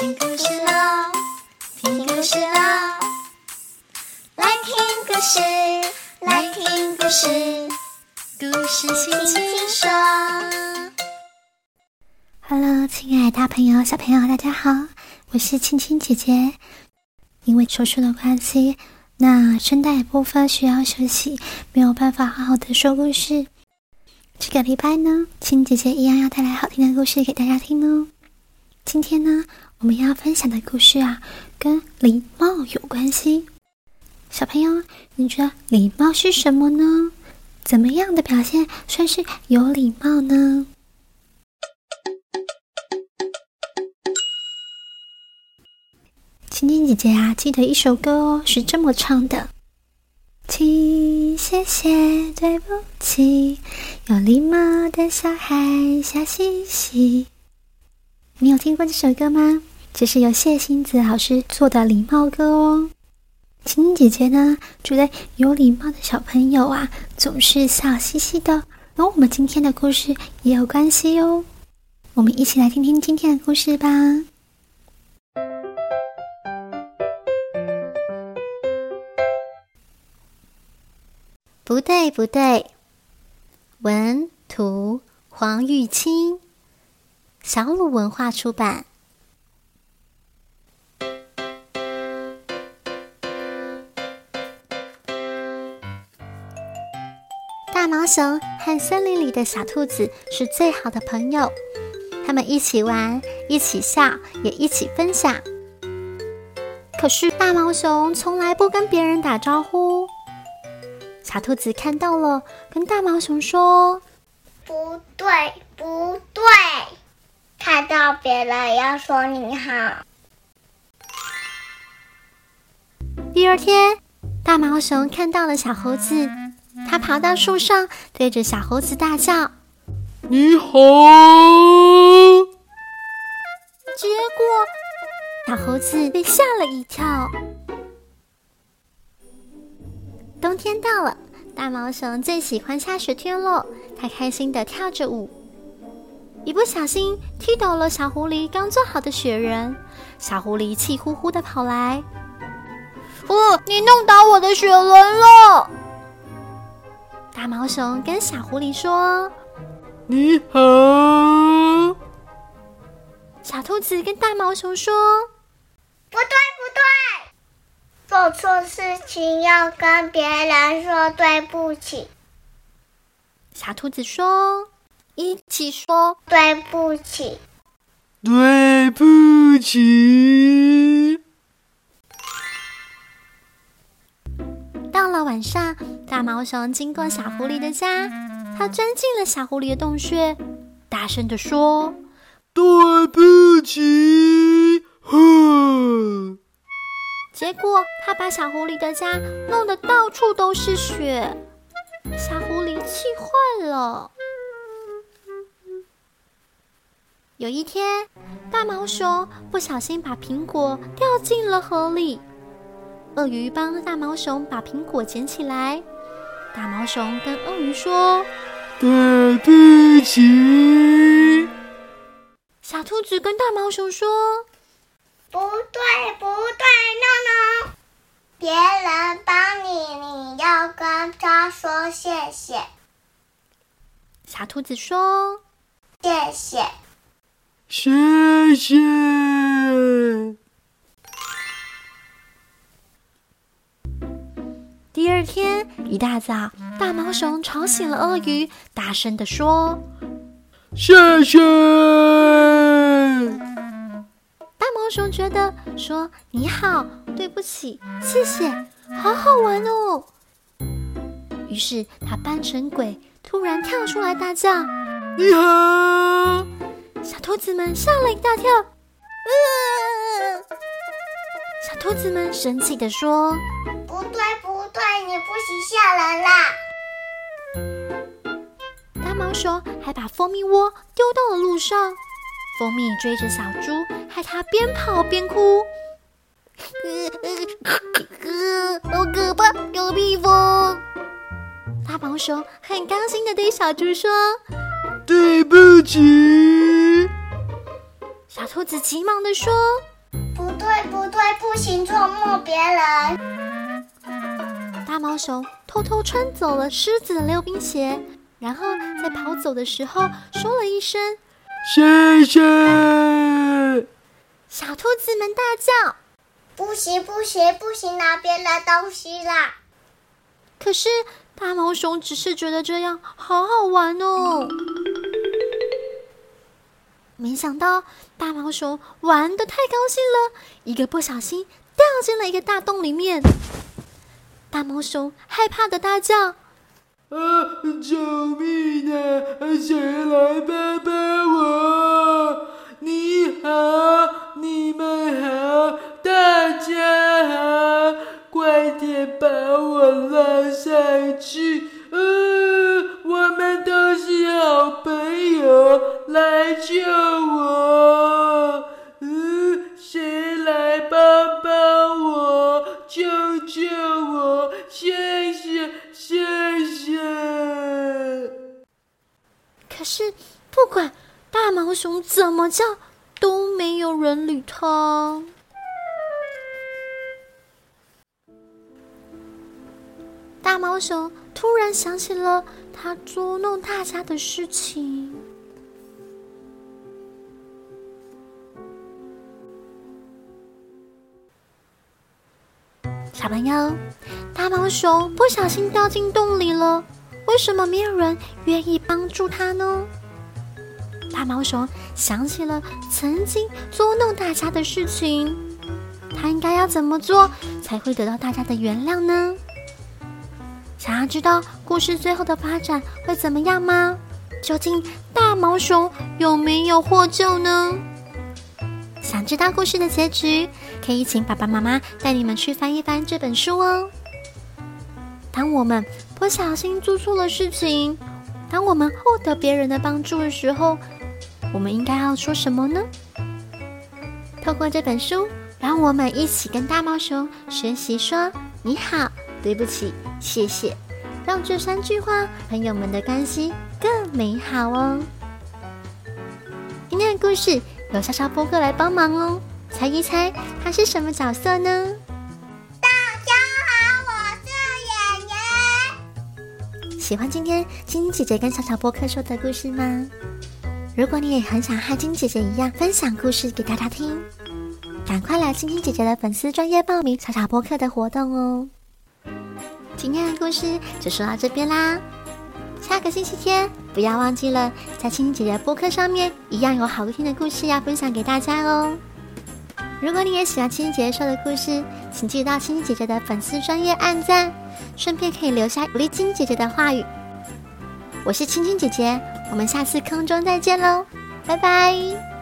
听故事喽，听故事喽，来听故事，来听故事，故事轻轻说。Hello，亲爱的大朋友、小朋友，大家好，我是青青姐姐。因为手术的关系，那声带部分需要休息，没有办法好好的说故事。这个礼拜呢，青姐姐一样要带来好听的故事给大家听哦。今天呢，我们要分享的故事啊，跟礼貌有关系。小朋友，你觉得礼貌是什么呢？怎么样的表现算是有礼貌呢？青青姐姐啊，记得一首歌哦，是这么唱的：请、谢谢、对不起，有礼貌的小孩笑嘻嘻。你有听过这首歌吗？这是由谢欣子老师做的礼貌歌哦。青青姐姐呢，觉得有礼貌的小朋友啊，总是笑嘻嘻的，跟我们今天的故事也有关系哦。我们一起来听听今天的故事吧。不对，不对。文图黄玉清。小鲁文化出版。大毛熊和森林里的小兔子是最好的朋友，他们一起玩，一起笑，也一起分享。可是大毛熊从来不跟别人打招呼。小兔子看到了，跟大毛熊说：“不对，不。”看到别人要说你好。第二天，大毛熊看到了小猴子，它爬到树上，对着小猴子大叫：“你好！”结果，小猴子被吓了一跳。冬天到了，大毛熊最喜欢下雪天了，它开心的跳着舞。一不小心踢倒了小狐狸刚做好的雪人，小狐狸气呼呼的跑来：“哦，你弄倒我的雪人了！”大毛熊跟小狐狸说：“你好。”小兔子跟大毛熊说：“不对，不对，做错事情要跟别人说对不起。”小兔子说。一起说对不起，对不起。到了晚上，大毛熊经过小狐狸的家，它钻进了小狐狸的洞穴，大声的说：“对不起。”哼。结果，他把小狐狸的家弄得到处都是雪，小狐狸气坏了。有一天，大毛熊不小心把苹果掉进了河里。鳄鱼帮大毛熊把苹果捡起来。大毛熊跟鳄鱼说：“对不起。”小兔子跟大毛熊说：“不对，不对闹闹别人帮你，你要跟他说谢谢。”小兔子说：“谢谢。”谢谢。第二天一大早，大毛熊吵醒了鳄鱼，大声的说：“谢谢。”大毛熊觉得说“你好，对不起，谢谢”好好玩哦，于是他扮成鬼，突然跳出来大叫：“你好！”小兔子们吓了一大跳，小兔子们生气地说：“不对，不对，你不许吓人啦！”大毛熊还把蜂蜜窝丢到了路上，蜂蜜追着小猪，害它边跑边哭。好可怕，有蜜蜂！大毛熊很高兴的对小猪说。对不起，兔子急忙的说：“不对，不对，不行捉摸别人。”大毛熊偷偷穿走了狮子的溜冰鞋，然后在跑走的时候说了一声：“谢谢。”小兔子们大叫：“不行，不行，不行，拿别人的东西啦！”可是大毛熊只是觉得这样好好玩哦。没想到大毛熊玩的太高兴了，一个不小心掉进了一个大洞里面。大毛熊害怕的大叫：“啊！救命啊！谁来帮帮我？熊怎么叫，都没有人理他。大毛熊突然想起了他捉弄大家的事情。小朋友，大毛熊不小心掉进洞里了，为什么没有人愿意帮助他呢？大毛熊想起了曾经捉弄大家的事情，他应该要怎么做才会得到大家的原谅呢？想要知道故事最后的发展会怎么样吗？究竟大毛熊有没有获救呢？想知道故事的结局，可以请爸爸妈妈带你们去翻一翻这本书哦。当我们不小心做错了事情，当我们获得别人的帮助的时候，我们应该要说什么呢？透过这本书，让我们一起跟大猫熊学习说“你好”“对不起”“谢谢”，让这三句话朋友们的关系更美好哦。今天的故事由莎莎波哥来帮忙哦，猜一猜他是什么角色呢？大家好，我是演员。喜欢今天晶晶姐姐跟小小波克说的故事吗？如果你也很想和晶晶姐姐一样分享故事给大家听，赶快来晶晶姐姐的粉丝专业报名小小播客的活动哦！今天的故事就说到这边啦，下个星期天不要忘记了，在晶晶姐姐播客上面一样有好听的故事要分享给大家哦。如果你也喜欢青青姐姐说的故事，请记得到青青姐姐的粉丝专业按赞，顺便可以留下鼓励青青姐姐的话语。我是青青姐姐，我们下次空中再见喽，拜拜。